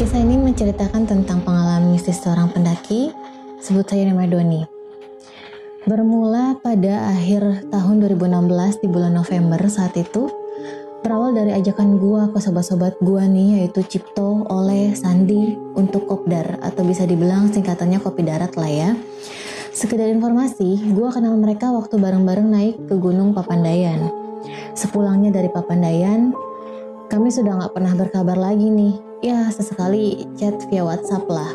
Kisah ini menceritakan tentang pengalaman mistis seorang pendaki, sebut saja nama Doni. Bermula pada akhir tahun 2016 di bulan November saat itu, berawal dari ajakan gua ke sobat-sobat gua nih yaitu Cipto, Oleh, Sandi untuk Kopdar atau bisa dibilang singkatannya Kopi Darat lah ya. Sekedar informasi, gua kenal mereka waktu bareng-bareng naik ke Gunung Papandayan. Sepulangnya dari Papandayan, kami sudah nggak pernah berkabar lagi nih. Ya, sesekali chat via WhatsApp lah.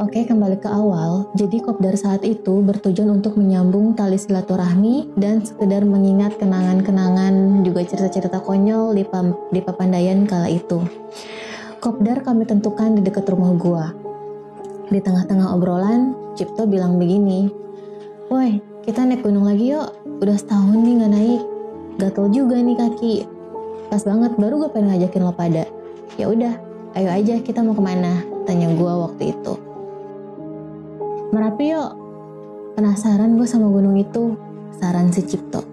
Oke, kembali ke awal. Jadi kopdar saat itu bertujuan untuk menyambung tali silaturahmi dan sekedar mengingat kenangan-kenangan juga cerita-cerita konyol di, pam, di Papandayan kala itu. Kopdar kami tentukan di dekat rumah gua. Di tengah-tengah obrolan, Cipto bilang begini, Woi, kita naik gunung lagi yuk. Udah setahun nih nggak naik. Gatel juga nih kaki. Pas banget, baru gue pengen ngajakin lo pada. Ya udah, ayo aja kita mau ke mana? Tanya gue waktu itu. Merapi yuk. Penasaran gue sama gunung itu, saran si Cipto.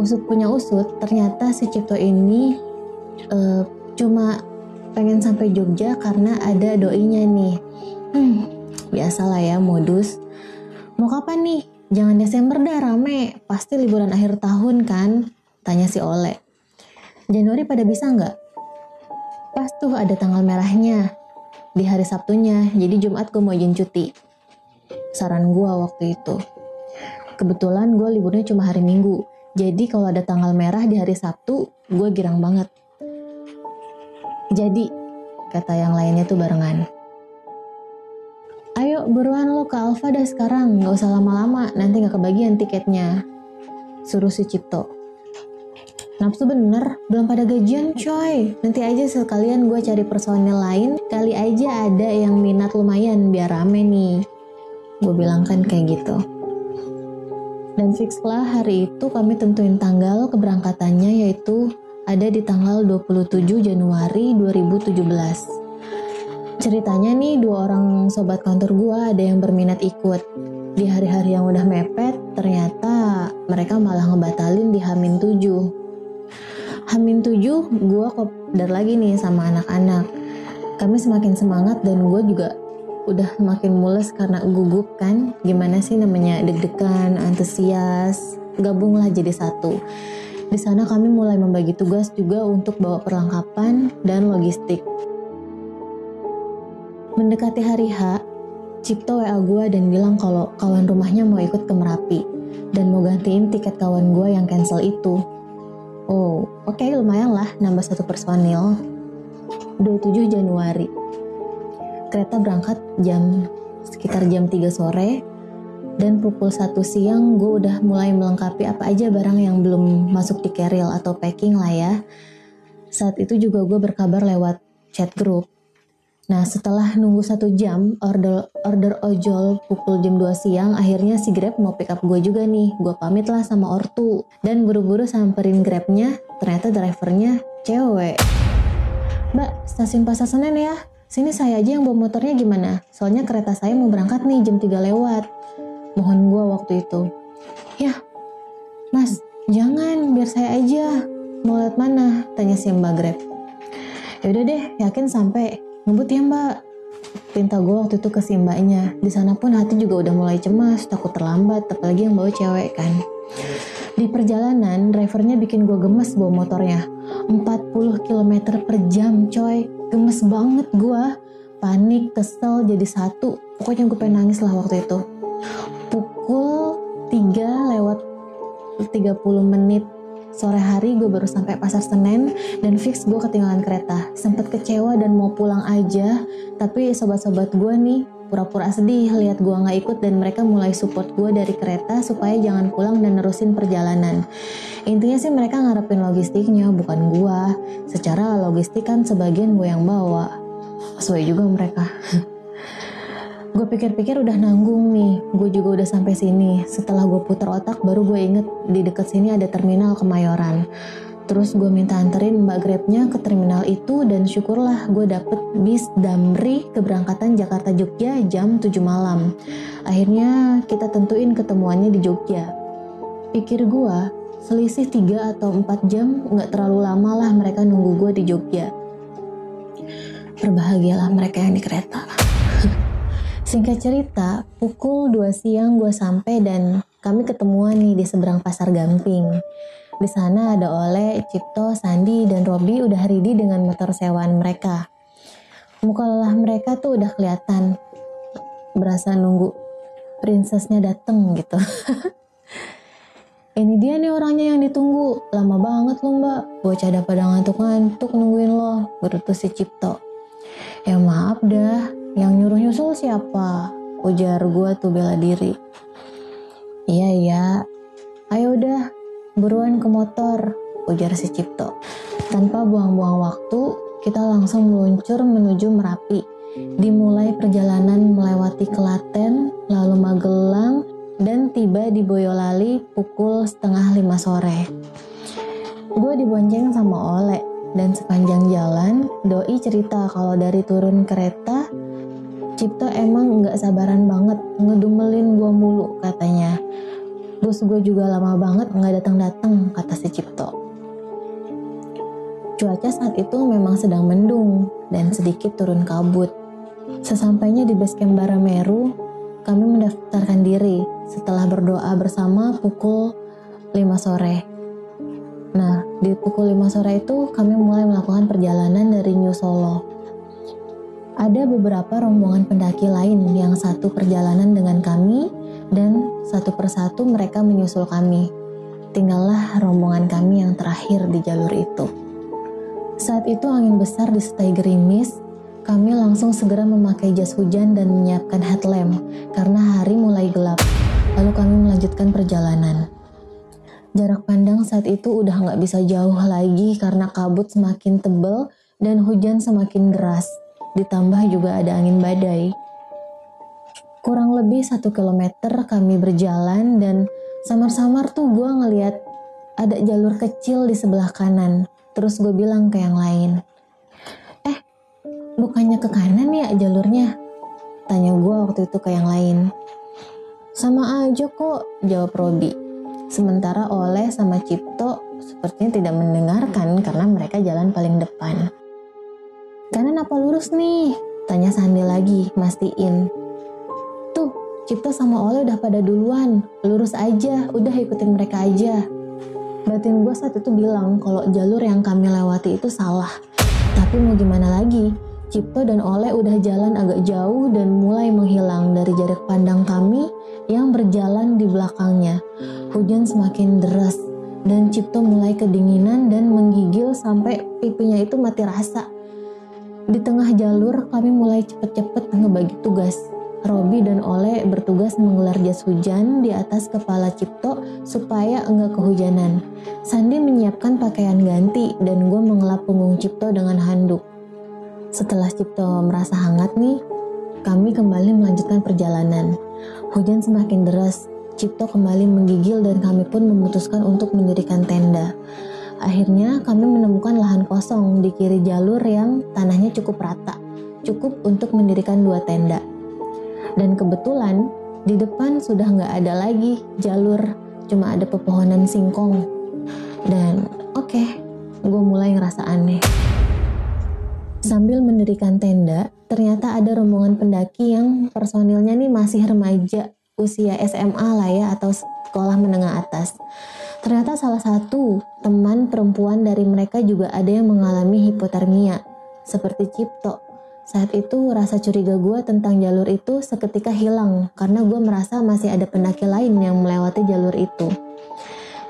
Usut punya usut, ternyata si Cipto ini uh, cuma pengen sampai Jogja karena ada doinya nih. Hmm, biasalah ya modus. Mau kapan nih? Jangan Desember dah rame, pasti liburan akhir tahun kan? Tanya si Ole. Januari pada bisa nggak? Tuh ada tanggal merahnya, di hari Sabtunya, jadi Jumat gue mau izin cuti. Saran gue waktu itu. Kebetulan gue liburnya cuma hari Minggu, jadi kalau ada tanggal merah di hari Sabtu, gue girang banget. Jadi, kata yang lainnya tuh barengan. Ayo buruan lo ke Alfa dah sekarang, gak usah lama-lama, nanti gak kebagian tiketnya. Suruh si Cipto. Nafsu bener, belum pada gajian coy. Nanti aja sekalian gue cari personil lain, kali aja ada yang minat lumayan biar rame nih. Gue bilang kan kayak gitu. Dan fixlah hari itu kami tentuin tanggal keberangkatannya yaitu ada di tanggal 27 Januari 2017. Ceritanya nih dua orang sobat kantor gue ada yang berminat ikut. Di hari-hari yang udah mepet, ternyata mereka malah ngebatalin di Hamin 7 Hamin 7 gue kopdar lagi nih sama anak-anak. Kami semakin semangat dan gue juga udah makin mules karena gugup kan. Gimana sih namanya deg-degan, antusias, gabunglah jadi satu. Di sana kami mulai membagi tugas juga untuk bawa perlengkapan dan logistik. Mendekati hari H, Cipto WA gue dan bilang kalau kawan rumahnya mau ikut ke Merapi dan mau gantiin tiket kawan gue yang cancel itu. Oh, oke okay, lumayan lah nambah satu personil. 27 Januari. Kereta berangkat jam sekitar jam 3 sore dan pukul 1 siang gue udah mulai melengkapi apa aja barang yang belum masuk di carrier atau packing lah ya. Saat itu juga gue berkabar lewat chat group Nah setelah nunggu satu jam order order ojol pukul jam 2 siang akhirnya si Grab mau pick up gue juga nih. Gue pamit lah sama ortu. Dan buru-buru samperin Grabnya ternyata drivernya cewek. Mbak stasiun Pasar Senen ya? Sini saya aja yang bawa motornya gimana? Soalnya kereta saya mau berangkat nih jam 3 lewat. Mohon gue waktu itu. Ya mas jangan biar saya aja. Mau lewat mana? Tanya si mbak Grab. Yaudah deh yakin sampai ngebut ya mbak. Pinta gue waktu itu ke si mbaknya. Di sana pun hati juga udah mulai cemas takut terlambat apalagi yang bawa cewek kan. Di perjalanan drivernya bikin gue gemes bawa motornya. 40 km per jam coy. Gemes banget gue panik kesel jadi satu. Pokoknya gue pengen nangis lah waktu itu. Pukul 3 lewat 30 menit Sore hari gue baru sampai pasar Senen dan fix gue ketinggalan kereta. Sempet kecewa dan mau pulang aja, tapi sobat-sobat gue nih pura-pura sedih lihat gue nggak ikut dan mereka mulai support gue dari kereta supaya jangan pulang dan nerusin perjalanan. Intinya sih mereka ngarepin logistiknya bukan gue. Secara logistik kan sebagian gue yang bawa. Sesuai juga mereka. gue pikir-pikir udah nanggung nih. Gue juga udah sampai sini. Setelah gue putar otak baru gue inget di deket sini ada terminal kemayoran. Terus gue minta anterin mbak grabnya ke terminal itu dan syukurlah gue dapet bis Damri keberangkatan Jakarta Jogja jam 7 malam. Akhirnya kita tentuin ketemuannya di Jogja. Pikir gue selisih 3 atau 4 jam nggak terlalu lama lah mereka nunggu gue di Jogja. Berbahagialah mereka yang di kereta. Singkat cerita, pukul 2 siang gue sampai dan kami ketemuan nih di seberang pasar Gamping. Di sana ada Oleh, Cipto, Sandi, dan Robi udah ready dengan motor sewaan mereka. Muka lelah mereka tuh udah kelihatan. Berasa nunggu princessnya dateng gitu. Ini dia nih orangnya yang ditunggu. Lama banget loh mbak. Bocah ada pada ngantuk-ngantuk nungguin lo. Berutus si Cipto. Ya maaf dah. Yang nyuruh nyusul siapa? Ujar gue tuh bela diri. Iya iya. Ayo udah. Buruan ke motor. Ujar si Cipto. Tanpa buang-buang waktu, kita langsung meluncur menuju Merapi. Dimulai perjalanan melewati Klaten, lalu Magelang, dan tiba di Boyolali pukul setengah lima sore. Gue dibonceng sama Oleh dan sepanjang jalan Doi cerita kalau dari turun kereta Cipto emang nggak sabaran banget ngedumelin gue mulu katanya. Bos gue juga lama banget nggak datang-datang kata si Cipto. Cuaca saat itu memang sedang mendung dan sedikit turun kabut. Sesampainya di base camp Barameru, kami mendaftarkan diri setelah berdoa bersama pukul 5 sore. Nah, di pukul 5 sore itu kami mulai melakukan perjalanan dari New Solo. Ada beberapa rombongan pendaki lain yang satu perjalanan dengan kami dan satu persatu mereka menyusul kami. Tinggallah rombongan kami yang terakhir di jalur itu. Saat itu angin besar disertai gerimis kami langsung segera memakai jas hujan dan menyiapkan headlamp karena hari mulai gelap. Lalu kami melanjutkan perjalanan. Jarak pandang saat itu udah nggak bisa jauh lagi karena kabut semakin tebal dan hujan semakin deras. Ditambah juga ada angin badai. Kurang lebih satu kilometer kami berjalan dan samar-samar tuh gue ngeliat ada jalur kecil di sebelah kanan. Terus gue bilang ke yang lain, bukannya ke kanan ya jalurnya? Tanya gue waktu itu ke yang lain. Sama aja kok, jawab Robi. Sementara Oleh sama Cipto sepertinya tidak mendengarkan karena mereka jalan paling depan. Kanan apa lurus nih? Tanya Sandi lagi, mastiin. Tuh, Cipto sama Oleh udah pada duluan. Lurus aja, udah ikutin mereka aja. Batin gue saat itu bilang kalau jalur yang kami lewati itu salah. Tapi mau gimana lagi? Cipto dan Oleh udah jalan agak jauh dan mulai menghilang dari jarak pandang kami yang berjalan di belakangnya. Hujan semakin deras dan Cipto mulai kedinginan dan menggigil sampai pipinya itu mati rasa. Di tengah jalur kami mulai cepet-cepet ngebagi tugas. Robi dan Oleh bertugas menggelar jas hujan di atas kepala Cipto supaya enggak kehujanan. Sandi menyiapkan pakaian ganti dan gue mengelap punggung Cipto dengan handuk. Setelah Cipto merasa hangat nih, kami kembali melanjutkan perjalanan. Hujan semakin deras, Cipto kembali menggigil dan kami pun memutuskan untuk mendirikan tenda. Akhirnya kami menemukan lahan kosong di kiri jalur yang tanahnya cukup rata, cukup untuk mendirikan dua tenda. Dan kebetulan di depan sudah nggak ada lagi jalur, cuma ada pepohonan singkong. Dan oke, okay, gue mulai ngerasa aneh. Sambil mendirikan tenda, ternyata ada rombongan pendaki yang personilnya nih masih remaja, usia SMA lah ya atau sekolah menengah atas. Ternyata salah satu teman perempuan dari mereka juga ada yang mengalami hipotermia, seperti Cipto. Saat itu rasa curiga gue tentang jalur itu seketika hilang karena gue merasa masih ada pendaki lain yang melewati jalur itu.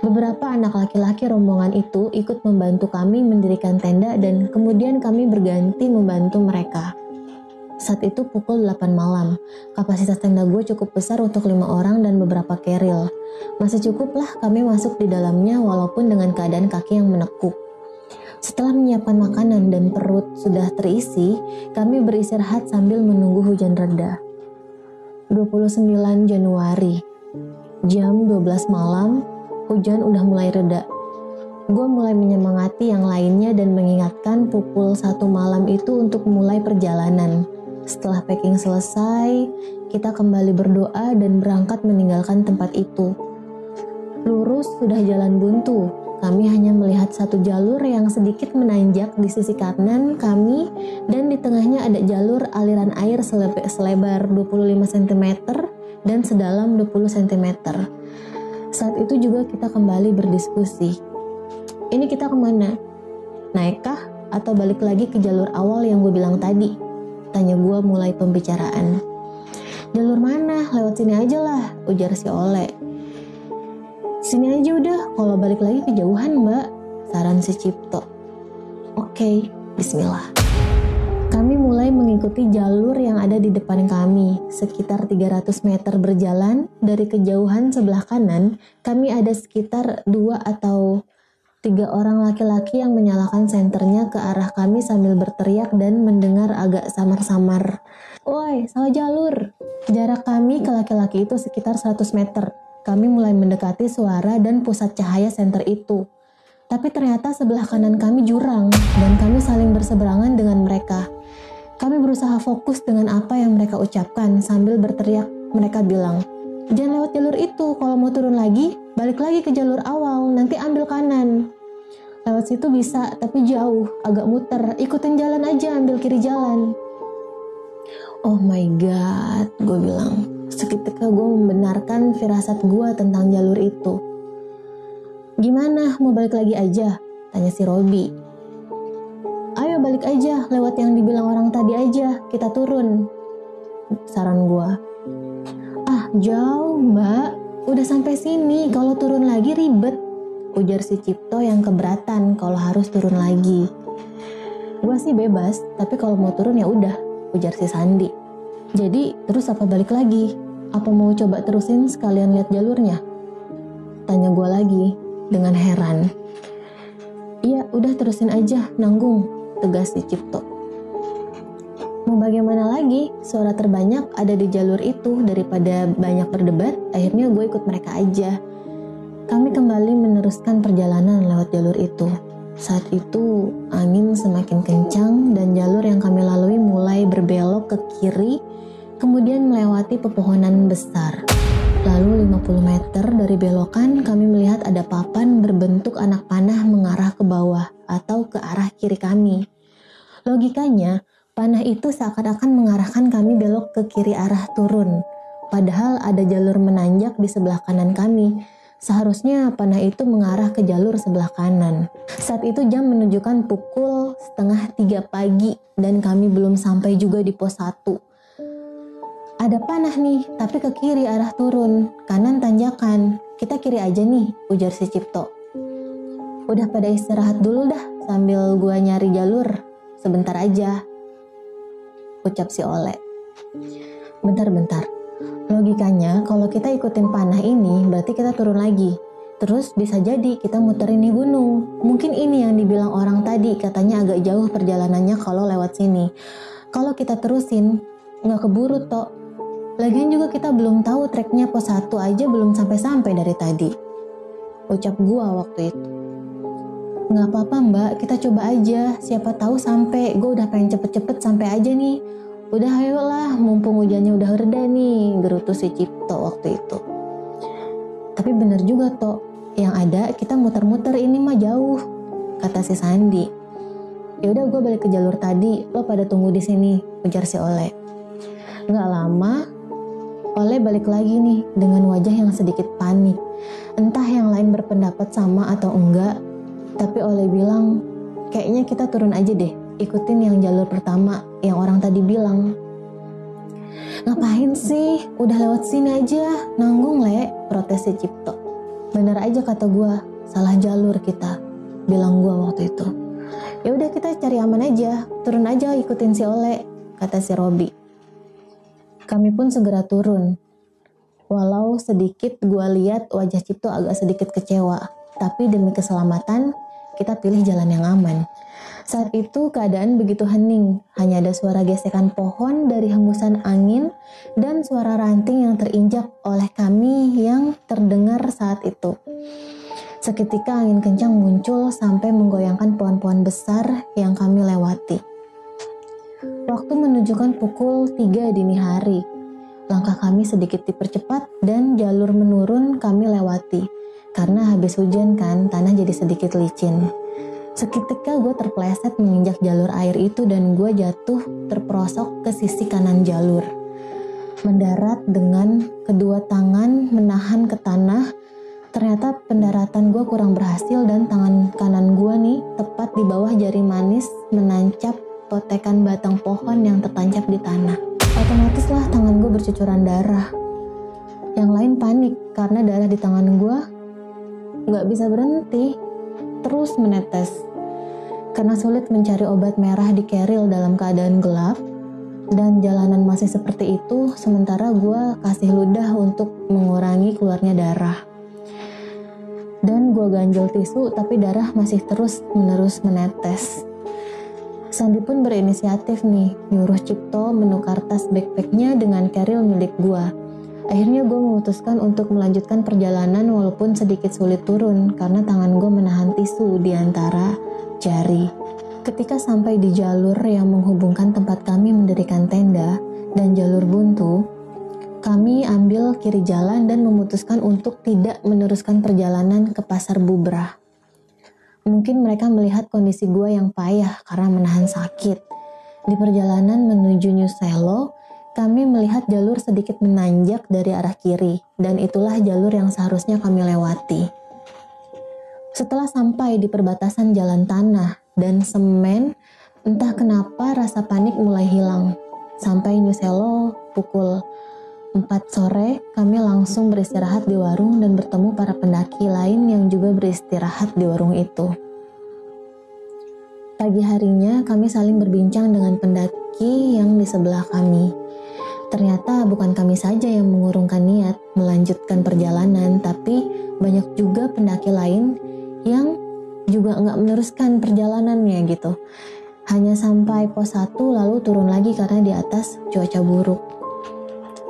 Beberapa anak laki-laki rombongan itu ikut membantu kami mendirikan tenda dan kemudian kami berganti membantu mereka. Saat itu pukul 8 malam, kapasitas tenda gue cukup besar untuk lima orang dan beberapa keril. Masih cukuplah kami masuk di dalamnya walaupun dengan keadaan kaki yang menekuk. Setelah menyiapkan makanan dan perut sudah terisi, kami beristirahat sambil menunggu hujan reda. 29 Januari, jam 12 malam, hujan udah mulai reda. Gue mulai menyemangati yang lainnya dan mengingatkan pukul satu malam itu untuk mulai perjalanan. Setelah packing selesai, kita kembali berdoa dan berangkat meninggalkan tempat itu. Lurus sudah jalan buntu, kami hanya melihat satu jalur yang sedikit menanjak di sisi kanan kami dan di tengahnya ada jalur aliran air selebar 25 cm dan sedalam 20 cm. Saat itu juga kita kembali berdiskusi. Ini kita ke mana? Naikkah atau balik lagi ke jalur awal yang gue bilang tadi? Tanya gue mulai pembicaraan. Jalur mana? Lewat sini aja lah, ujar si Ole. Sini aja udah, kalau balik lagi kejauhan mbak, saran si Cipto. Oke, bismillah. Kami mulai mengikuti jalur yang ada di depan kami. Sekitar 300 meter berjalan, dari kejauhan sebelah kanan, kami ada sekitar dua atau tiga orang laki-laki yang menyalakan senternya ke arah kami sambil berteriak dan mendengar agak samar-samar. Woi, salah jalur. Jarak kami ke laki-laki itu sekitar 100 meter. Kami mulai mendekati suara dan pusat cahaya senter itu. Tapi ternyata sebelah kanan kami jurang dan kami saling berseberangan dengan mereka. Kami berusaha fokus dengan apa yang mereka ucapkan sambil berteriak. Mereka bilang, Jangan lewat jalur itu, kalau mau turun lagi, balik lagi ke jalur awal, nanti ambil kanan. Lewat situ bisa, tapi jauh, agak muter. Ikutin jalan aja, ambil kiri jalan. Oh my god, gue bilang. Seketika gue membenarkan firasat gue tentang jalur itu. Gimana, mau balik lagi aja? Tanya si Robi. Ayo balik aja, lewat yang dibilang orang tadi aja, kita turun. Saran gue. Ah, jauh mbak. Udah sampai sini, kalau turun lagi ribet ujar si Cipto yang keberatan kalau harus turun lagi. Gua sih bebas, tapi kalau mau turun ya udah, ujar si Sandi. Jadi terus apa balik lagi? Apa mau coba terusin sekalian lihat jalurnya? Tanya gue lagi dengan heran. Iya, udah terusin aja, nanggung, tegas si Cipto. Mau bagaimana lagi, suara terbanyak ada di jalur itu daripada banyak berdebat, akhirnya gue ikut mereka aja. Kami kembali meneruskan perjalanan lewat jalur itu. Saat itu, angin semakin kencang dan jalur yang kami lalui mulai berbelok ke kiri, kemudian melewati pepohonan besar. Lalu 50 meter dari belokan, kami melihat ada papan berbentuk anak panah mengarah ke bawah atau ke arah kiri kami. Logikanya, panah itu seakan-akan mengarahkan kami belok ke kiri arah turun. Padahal ada jalur menanjak di sebelah kanan kami, Seharusnya panah itu mengarah ke jalur sebelah kanan. Saat itu jam menunjukkan pukul setengah tiga pagi dan kami belum sampai juga di pos 1. Ada panah nih, tapi ke kiri arah turun, kanan tanjakan. Kita kiri aja nih, ujar si Cipto. Udah pada istirahat dulu dah, sambil gua nyari jalur. Sebentar aja, ucap si Oleh. Bentar-bentar, Logikanya, kalau kita ikutin panah ini, berarti kita turun lagi. Terus bisa jadi kita muterin di gunung. Mungkin ini yang dibilang orang tadi, katanya agak jauh perjalanannya kalau lewat sini. Kalau kita terusin, nggak keburu tok. Lagian juga kita belum tahu treknya pos 1 aja belum sampai-sampai dari tadi. Ucap gua waktu itu. Nggak apa-apa mbak, kita coba aja. Siapa tahu sampai. Gue udah pengen cepet-cepet sampai aja nih. Udah ayolah, mumpung hujannya udah reda nih, gerutu si Cipto waktu itu. Tapi bener juga toh, yang ada kita muter-muter ini mah jauh, kata si Sandi. Ya udah gue balik ke jalur tadi, lo pada tunggu di sini, ujar si Oleh. Nggak lama, Oleh balik lagi nih dengan wajah yang sedikit panik. Entah yang lain berpendapat sama atau enggak, tapi Oleh bilang, kayaknya kita turun aja deh, ikutin yang jalur pertama yang orang tadi bilang. Ngapain sih? Udah lewat sini aja, nanggung le, protes si Cipto. Bener aja kata gue, salah jalur kita, bilang gue waktu itu. Ya udah kita cari aman aja, turun aja ikutin si Ole, kata si Robi. Kami pun segera turun. Walau sedikit gue lihat wajah Cipto agak sedikit kecewa, tapi demi keselamatan kita pilih jalan yang aman. Saat itu keadaan begitu hening, hanya ada suara gesekan pohon dari hembusan angin dan suara ranting yang terinjak oleh kami yang terdengar saat itu. Seketika angin kencang muncul sampai menggoyangkan pohon-pohon besar yang kami lewati. Waktu menunjukkan pukul 3 dini hari. Langkah kami sedikit dipercepat dan jalur menurun kami lewati. Karena habis hujan kan, tanah jadi sedikit licin. Seketika gue terpleset menginjak jalur air itu dan gue jatuh terperosok ke sisi kanan jalur. Mendarat dengan kedua tangan menahan ke tanah ternyata pendaratan gue kurang berhasil dan tangan kanan gue nih tepat di bawah jari manis menancap potekan batang pohon yang tertancap di tanah. Otomatis lah tangan gue bercucuran darah. Yang lain panik karena darah di tangan gue nggak bisa berhenti, terus menetes. Karena sulit mencari obat merah di keril dalam keadaan gelap, dan jalanan masih seperti itu, sementara gue kasih ludah untuk mengurangi keluarnya darah dan gue ganjel tisu tapi darah masih terus menerus menetes. Sandi pun berinisiatif nih, nyuruh Cipto menukar tas backpacknya dengan keril milik gue. Akhirnya gue memutuskan untuk melanjutkan perjalanan walaupun sedikit sulit turun karena tangan gue menahan tisu di antara jari. Ketika sampai di jalur yang menghubungkan tempat kami mendirikan tenda dan jalur buntu, kami ambil kiri jalan dan memutuskan untuk tidak meneruskan perjalanan ke pasar Bubrah. Mungkin mereka melihat kondisi gue yang payah karena menahan sakit. Di perjalanan menuju New Selo, kami melihat jalur sedikit menanjak dari arah kiri, dan itulah jalur yang seharusnya kami lewati. Setelah sampai di perbatasan jalan tanah dan semen, entah kenapa rasa panik mulai hilang. Sampai New Selo pukul 4 sore, kami langsung beristirahat di warung dan bertemu para pendaki lain yang juga beristirahat di warung itu. Pagi harinya, kami saling berbincang dengan pendaki yang di sebelah kami. Ternyata bukan kami saja yang mengurungkan niat melanjutkan perjalanan, tapi banyak juga pendaki lain yang juga nggak meneruskan perjalanannya gitu. Hanya sampai pos 1 lalu turun lagi karena di atas cuaca buruk.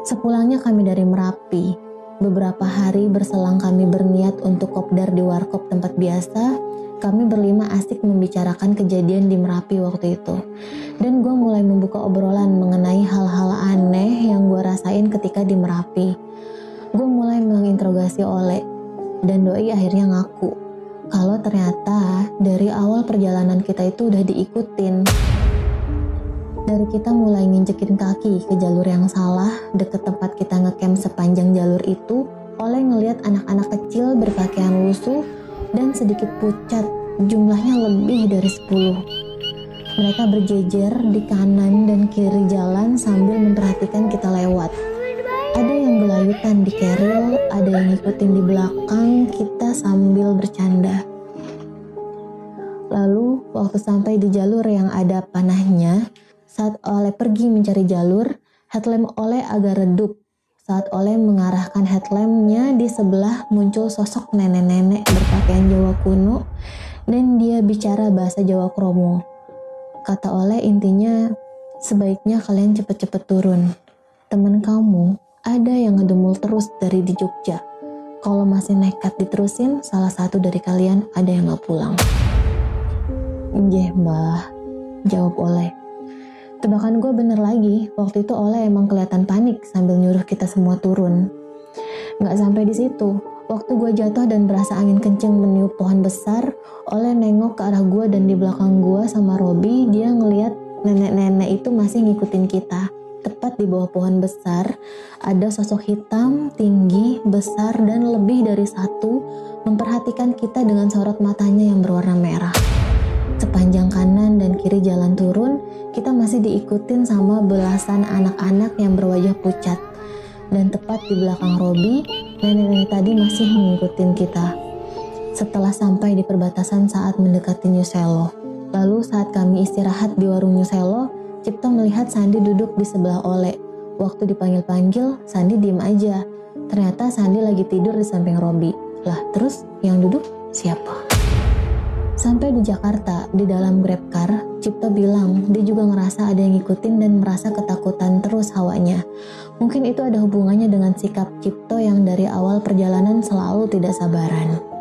Sepulangnya kami dari Merapi, beberapa hari berselang kami berniat untuk kopdar di warkop tempat biasa, kami berlima asik membicarakan kejadian di Merapi waktu itu. Dan gue mulai membuka obrolan mengenai hal-hal aneh yang gue rasain ketika di Merapi. Gue mulai menginterogasi Oleh, dan Doi akhirnya ngaku kalau ternyata dari awal perjalanan kita itu udah diikutin dari kita mulai nginjekin kaki ke jalur yang salah deket tempat kita ngecamp sepanjang jalur itu, oleh ngelihat anak-anak kecil berpakaian lusuh dan sedikit pucat, jumlahnya lebih dari 10. Mereka berjejer di kanan dan kiri jalan sambil memperhatikan kita lewat. Ada yang gelayutan di keril, ada yang ngikutin di belakang kita sambil bercanda. Lalu, waktu sampai di jalur yang ada panahnya, saat Oleh pergi mencari jalur, headlamp Oleh agak redup. Saat Oleh mengarahkan headlampnya di sebelah muncul sosok nenek-nenek berpakaian Jawa kuno dan dia bicara bahasa Jawa Kromo. Kata Oleh intinya, sebaiknya kalian cepet-cepet turun. Temen kamu ada yang ngedumul terus dari di Jogja. Kalau masih nekat diterusin, salah satu dari kalian ada yang gak pulang. Iya mbah, jawab Oleh. Tebakan gue bener lagi, waktu itu Oleh emang kelihatan panik sambil nyuruh kita semua turun. Gak sampai di situ, waktu gue jatuh dan berasa angin kenceng meniup pohon besar, Oleh nengok ke arah gue dan di belakang gue sama Robi, dia ngeliat nenek-nenek itu masih ngikutin kita. Tepat di bawah pohon besar, ada sosok hitam, tinggi, besar, dan lebih dari satu memperhatikan kita dengan sorot matanya yang berwarna merah. Sepanjang kanan dan kiri jalan turun, kita masih diikutin sama belasan anak-anak yang berwajah pucat. Dan tepat di belakang Robi, nenek-nenek tadi masih mengikutin kita. Setelah sampai di perbatasan saat mendekati New Selo, lalu saat kami istirahat di warung New Cipto melihat Sandi duduk di sebelah Ole. Waktu dipanggil-panggil, Sandi diem aja. Ternyata Sandi lagi tidur di samping Robi. Lah, terus yang duduk siapa? Sampai di Jakarta, di dalam Grabcar, Cipto bilang dia juga ngerasa ada yang ngikutin dan merasa ketakutan terus hawanya. Mungkin itu ada hubungannya dengan sikap Cipto yang dari awal perjalanan selalu tidak sabaran.